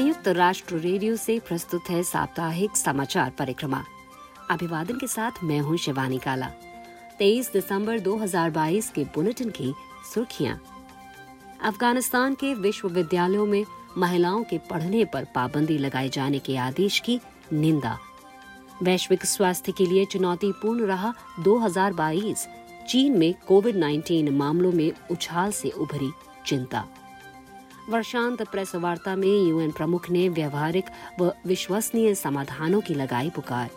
संयुक्त राष्ट्र रेडियो से प्रस्तुत है साप्ताहिक समाचार परिक्रमा। अभिवादन के साथ मैं हूँ शिवानी काला। 23 दिसंबर 2022 के बुलेटिन की सुर्खियाँ। अफ़गानिस्तान के विश्वविद्यालयों में महिलाओं के पढ़ने पर पाबंदी लगाए जाने के आदेश की निंदा। वैश्विक स्वास्थ्य के लिए चुनौतीपूर्ण रहा 2022 चीन में कोविड 19 मामलों में उछाल से उभरी चिंता। वर्षांत प्रेस वार्ता में यूएन प्रमुख ने व्यवहारिक व विश्वसनीय समाधानों की लगाई पुकार।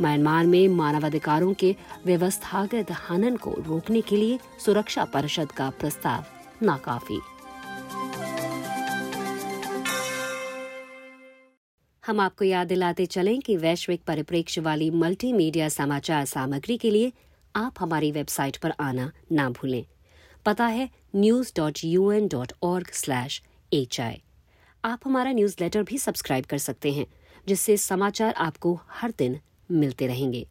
म्यांमार में मानवाधिकारों के व्यवस्थागत हनन को रोकने के लिए सुरक्षा परिषद का प्रस्ताव नाकाफी। हम आपको याद दिलाते चलें कि वैश्विक परिप्रेक्ष्य वाली मल्टीमीडिया समाचार सामग्री के लिए आप हमारी वेबसाइट पर आना ना भूलें। पता है news dot U N dot org slash H I आप हमारा न्यूज़ लेटर भी सब्सक्राइब कर सकते हैं, जिससे समाचार आपको हर दिन मिलते रहेंगे।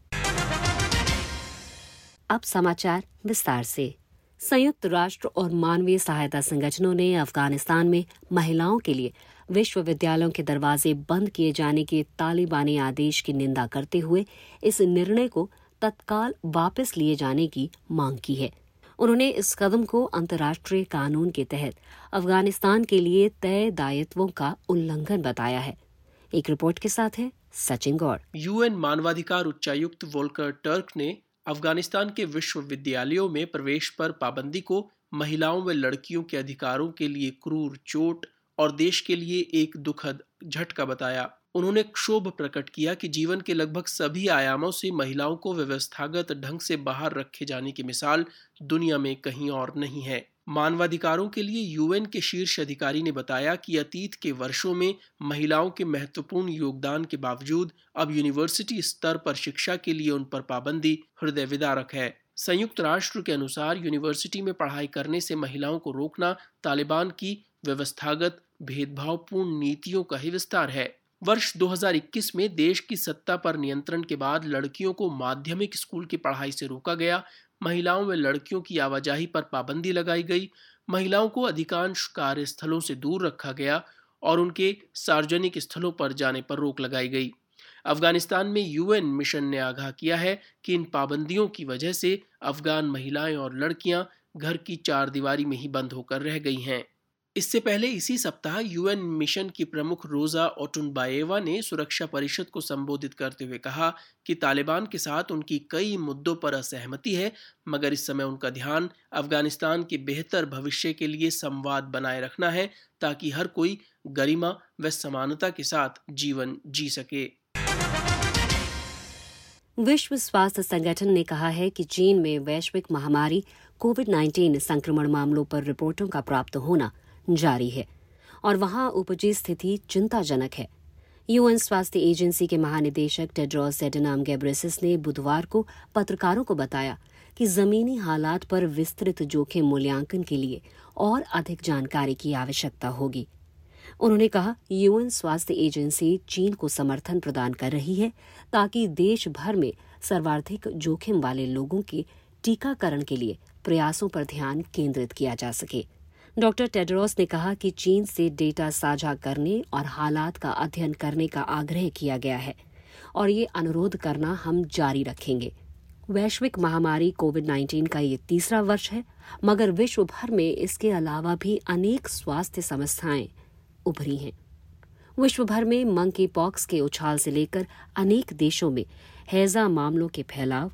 अब समाचार विस्तार से। संयुक्त राष्ट्र और मानवीय सहायता संगठनों ने अफ़गानिस्तान में महिलाओं के लिए विश्वविद्यालयों के दरवाजे बंद किए जाने के तालिबानी आदेश की निंदा करते हुए इस निर्णय को तत्काल वापस लिए जाने की मांग की है। उन्होंने इस कदम को अंतर्राष्ट्रीय कानून के तहत अफ़गानिस्तान के लिए तय दायित्वों का उल्लंघन बताया है। एक रिपोर्ट के साथ है सचिन गौर यूएन मानवाधिकार उच्चायुक्त वोल्कर टर्क ने अफ़गानिस्तान के विश्वविद्यालयों में प्रवेश पर पाबंदी को महिलाओं व लड़कियों के अधिकारों के लिए क्रूर चोट और देश के लिए एक दुखद झटका बताया। उन्होंने क्षोभ प्रकट किया कि जीवन के लगभग सभी आयामों से महिलाओं को व्यवस्थागत ढंग से बाहर रखे जाने की मिसाल दुनिया में कहीं और नहीं है। मानवाधिकारों के लिए यूएन के शीर्ष अधिकारी ने बताया कि अतीत के वर्षों में महिलाओं के महत्वपूर्ण योगदान के बावजूद अब यूनिवर्सिटी स्तर पर शिक्षा के लिए उन पर पाबंदी हृदय विदारक है। संयुक्त राष्ट्र के अनुसार यूनिवर्सिटी में पढ़ाई करने से महिलाओं को रोकना तालिबान की व्यवस्थागत भेदभावपूर्ण नीतियों का ही विस्तार है। वर्ष 2021 में देश की सत्ता पर नियंत्रण के बाद लड़कियों को माध्यमिक स्कूल की पढ़ाई से रोका गया। महिलाओं व लड़कियों की आवाजाही पर पाबंदी लगाई गई। महिलाओं को अधिकांश कार्यस्थलों से दूर रखा गया और उनके सार्वजनिक स्थलों पर जाने पर रोक लगाई गई। अफ़गानिस्तान में यूएन मिशन ने आगाह किया है कि इन पाबंदियों की वजह से अफगान महिलाएँ और लड़कियाँ घर की चार दीवारी में ही बंद होकर रह गई हैं। इससे पहले इसी सप्ताह यूएन मिशन की प्रमुख रोजा ओटुनबाएवा ने सुरक्षा परिषद को संबोधित करते हुए कहा कि तालिबान के साथ उनकी कई मुद्दों पर असहमति है, मगर इस समय उनका ध्यान अफ़गानिस्तान के बेहतर भविष्य के लिए संवाद बनाए रखना है ताकि हर कोई गरिमा व समानता के साथ जीवन जी सके। विश्व स्वास्थ्य संगठन ने कहा है कि चीन में वैश्विक महामारी, कोविड 19 संक्रमण मामलों पर रिपोर्टों का प्राप्त होना जारी है। और वहाँ उपजी स्थिति चिंताजनक है। यूएन स्वास्थ्य एजेंसी के महानिदेशक टेड्रोस एडनाम गैब्रेसिस ने बुधवार को पत्रकारों को बताया कि जमीनी हालात पर विस्तृत जोखिम मूल्यांकन के लिए और अधिक जानकारी की आवश्यकता होगी। उन्होंने कहा, यूएन स्वास्थ्य एजेंसी चीन को समर्थन प्रदान कर रही है ताकि देश भर में सर्वाधिक जोखिम वाले लोगों के टीकाकरण के लिए प्रयासों पर ध्यान केंद्रित किया जा सके। डॉक्टर टेडरोस ने कहा कि चीन से डेटा साझा करने और हालात का अध्ययन करने का आग्रह किया गया है और ये अनुरोध करना हम जारी रखेंगे। वैश्विक महामारी कोविड 19 का ये तीसरा वर्ष है, मगर विश्व भर में इसके अलावा भी अनेक स्वास्थ्य समस्याएँ उभरी हैं। विश्व भर में मंकी पॉक्स के उछाल से लेकर अनेक देशों में हैजा मामलों के फैलाव,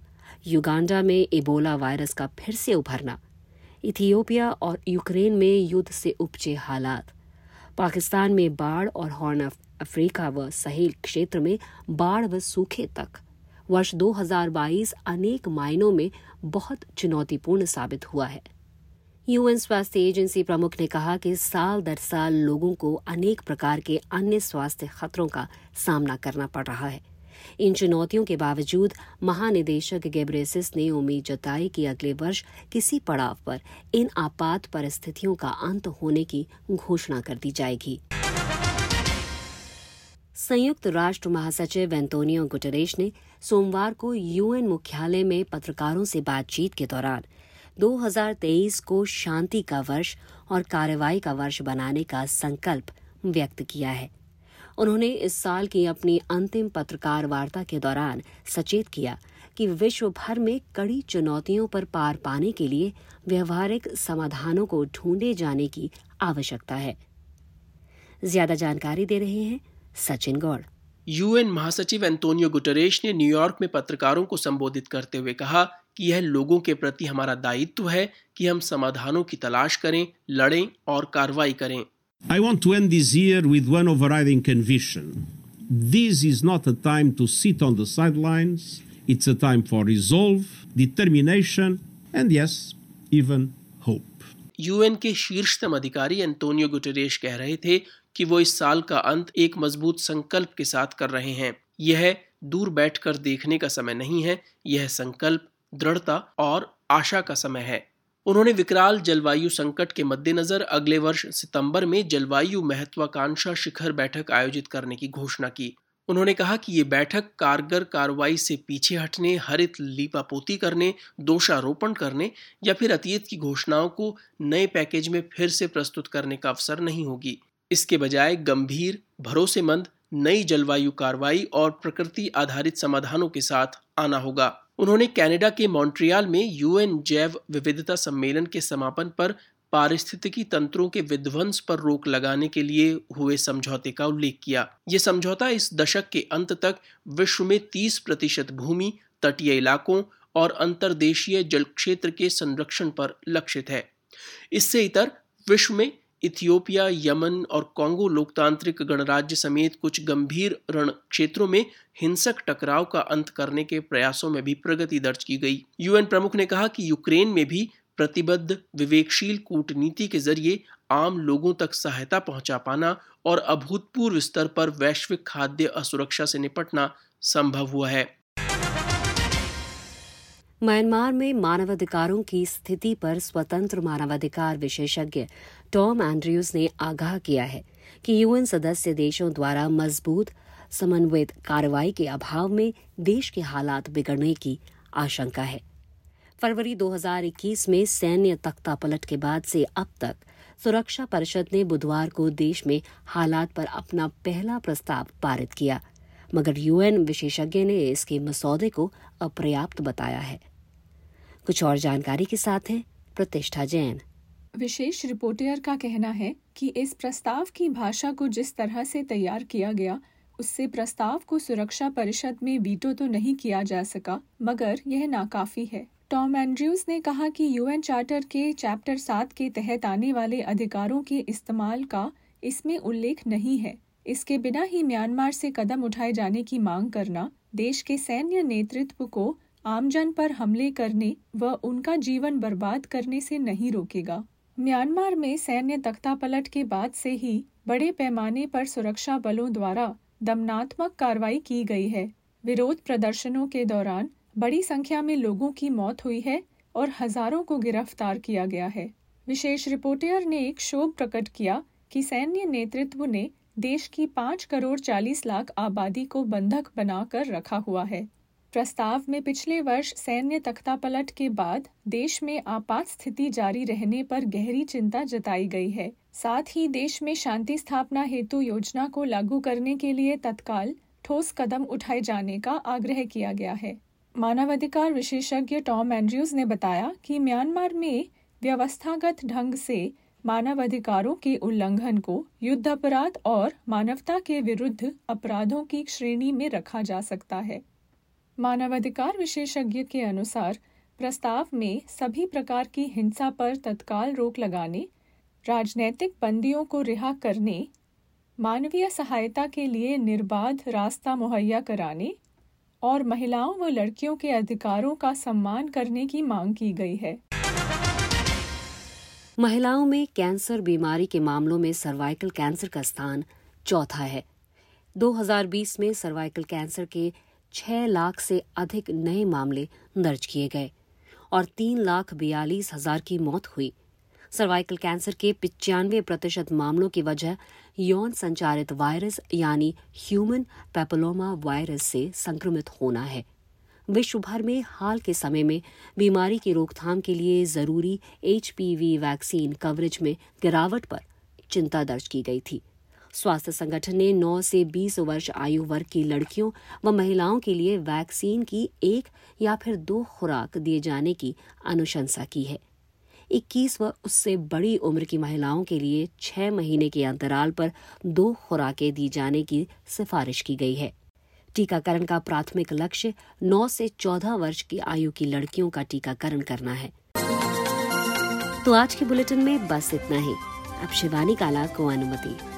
युगांडा में इबोला वायरस का फिर से उभरना इथियोपिया और यूक्रेन में युद्ध से उपजे हालात। पाकिस्तान में बाढ़ और हॉर्न अफ्रीका व सहेल क्षेत्र में बाढ़ व सूखे तक। वर्ष 2022 अनेक मायनों में बहुत चुनौतीपूर्ण साबित हुआ है। यूएन स्वास्थ्य एजेंसी प्रमुख ने कहा कि साल दर साल लोगों को अनेक प्रकार के अन्य स्वास्थ्य खतरों का सामना करना पड़ रहा है। इन चुनौतियों के बावजूद महानिदेशक गेब्रेसिस ने उम्मीद जताई कि अगले वर्ष किसी पड़ाव पर इन आपात परिस्थितियों का अंत होने की घोषणा कर दी जाएगी। संयुक्त राष्ट्र महासचिव एंटोनियो गुटरेश ने सोमवार को यूएन मुख्यालय में पत्रकारों से बातचीत के दौरान 2023 को शांति का वर्ष और कार्रवाई का वर्ष बनाने का संकल्प व्यक्त किया है। उन्होंने इस साल की अपनी अंतिम पत्रकार वार्ता के दौरान सचेत किया कि विश्व भर में कड़ी चुनौतियों पर पार पाने के लिए व्यवहारिक समाधानों को ढूंढे जाने की आवश्यकता है। ज़्यादा जानकारी दे रहे हैं सचिन गौड़। यूएन महासचिव एंटोनियो गुटरेश ने न्यूयॉर्क में पत्रकारों को संबोधित करते हुए कहा कि यह लोगों के प्रति हमारा दायित्व है कि हम समाधानों की तलाश करें, लड़ें और कार्रवाई करें। I want to end this year with one overriding conviction. This is not a time to sit on the sidelines. It's a time for resolve, determination, and yes, even hope. UN के शीर्षतम अधिकारी Antonio Guterres कह रहे थे कि वो इस साल का अंत एक मज़बूत संकल्प के साथ कर रहे हैं यह दूर बैठकर देखने का समय नहीं है यह संकल्प दृढ़ता और आशा का समय है उन्होंने विकराल जलवायु संकट के मद्देनजर अगले वर्ष सितंबर में जलवायु महत्वाकांक्षा शिखर बैठक आयोजित करने की घोषणा की। उन्होंने कहा कि ये बैठक कारगर कार्रवाई से पीछे हटने, हरित लीपापोती करने, दोषारोपण करने या फिर अतीत की घोषणाओं को नए पैकेज में फिर से प्रस्तुत करने का अवसर नहीं होगी। इसके बजाय गंभीर, भरोसेमंद नई जलवायु कार्रवाई और प्रकृति आधारित समाधानों के साथ आना होगा। उन्होंने कनाडा के मॉन्ट्रियल में यूएन जैव विविधता सम्मेलन के समापन पर पारिस्थितिकी तंत्रों के विध्वंस पर रोक लगाने के लिए हुए समझौते का उल्लेख किया। ये समझौता इस दशक के अंत तक विश्व में 30 प्रतिशत भूमि, तटीय इलाकों और अंतर्देशीय जल क्षेत्र के संरक्षण पर लक्षित है। इससे इतर विश्व में इथियोपिया, यमन और कांगो लोकतांत्रिक गणराज्य समेत कुछ गंभीर रण क्षेत्रों में हिंसक टकराव का अंत करने के प्रयासों में भी प्रगति दर्ज की गई। यूएन प्रमुख ने कहा कि यूक्रेन में भी प्रतिबद्ध, विवेकशील कूटनीति के ज़रिए आम लोगों तक सहायता पहुँचा पाना और अभूतपूर्व स्तर पर वैश्विक खाद्य असुरक्षा से निपटना संभव हुआ है। म्यांमार में मानवाधिकारों की स्थिति पर स्वतंत्र मानवाधिकार विशेषज्ञ टॉम एंड्रयूज ने आगाह किया है कि यूएन सदस्य देशों द्वारा मज़बूत, समन्वित कार्रवाई के अभाव में देश के हालात बिगड़ने की आशंका है। फरवरी 2021 में सैन्य तख्ता पलट के बाद से अब तक सुरक्षा परिषद ने बुधवार को देश में हालात पर अपना पहला प्रस्ताव पारित किया। मगर यूएन विशेषज्ञ ने इसके मसौदे को अपर्याप्त बताया है। कुछ और जानकारी के साथ है, प्रतिष्ठा जैन। विशेष रिपोर्टर का कहना है कि इस प्रस्ताव की भाषा को जिस तरह से तैयार किया गया, उससे प्रस्ताव को सुरक्षा परिषद में वीटो तो नहीं किया जा सका, मगर यह नाकाफी है। टॉम एंड्रयूज ने कहा कि यूएन चार्टर के चैप्टर सात के तहत आने वाले अधिकारों के इस्तेमाल का इसमें उल्लेख नहीं है। इसके बिना ही म्यांमार से कदम उठाए जाने की मांग करना, देश के सैन्य नेतृत्व को आमजन पर हमले करने व उनका जीवन बर्बाद करने से नहीं रोकेगा। म्यांमार में सैन्य तख्ता पलट के बाद से ही बड़े पैमाने पर सुरक्षा बलों द्वारा दमनात्मक कार्रवाई की गई है। विरोध प्रदर्शनों के दौरान बड़ी संख्या में लोगों की मौत हुई है और हज़ारों को गिरफ़्तार किया गया है। विशेष रिपोर्टर ने एक शोक प्रकट किया कि सैन्य नेतृत्व ने देश की पाँच करोड़ चालीस लाख आबादी को बंधक बनाकर रखा हुआ है। प्रस्ताव में पिछले वर्ष सैन्य तख्ता पलट के बाद देश में आपात स्थिति जारी रहने पर गहरी चिंता जताई गई है। साथ ही देश में शांति स्थापना हेतु योजना को लागू करने के लिए तत्काल ठोस कदम उठाए जाने का आग्रह किया गया है। मानवाधिकार विशेषज्ञ टॉम एंड्रयूज ने बताया कि म्यांमार में व्यवस्थागत ढंग से मानवाधिकारों के उल्लंघन को युद्ध अपराध और मानवता के विरुद्ध अपराधों की श्रेणी में रखा जा सकता है। मानवाधिकार विशेषज्ञ के अनुसार, प्रस्ताव में सभी प्रकार की हिंसा पर तत्काल रोक लगाने, राजनैतिक बंदियों को रिहा करने, मानवीय सहायता के लिए निर्बाध रास्ता मुहैया कराने और महिलाओं व लड़कियों के अधिकारों का सम्मान करने की मांग की गई है। महिलाओं में कैंसर बीमारी के मामलों में सर्वाइकल कैंसर का स्थान चौथा है। 2020 में सर्वाइकल कैंसर के 6 लाख से अधिक नए मामले दर्ज किए गए और तीन लाख बयालीस हज़ार की मौत हुई। सर्वाइकल कैंसर के पिचानवे प्रतिशत मामलों की वजह यौन संचारित वायरस यानी ह्यूमन पेपोलोमा वायरस से संक्रमित होना है। विश्व भर में हाल के समय में बीमारी की रोकथाम के लिए ज़रूरी एचपीवी वैक्सीन कवरेज में गिरावट पर चिंता दर्ज की गई थी। स्वास्थ्य संगठन ने 9 से 20 वर्ष आयु वर्ग की लड़कियों व महिलाओं के लिए वैक्सीन की एक या फिर दो खुराक दिए जाने की अनुशंसा की है। 21 व उससे बड़ी उम्र की महिलाओं के लिए छह महीने के अंतराल पर दो खुराकें दी जाने की सिफारिश की गई है। टीकाकरण का प्राथमिक लक्ष्य 9 से 14 वर्ष की आयु की लड़कियों का टीकाकरण करना है। तो आज के बुलेटिन में बस इतना ही। अब शिवानी काला को अनुमति।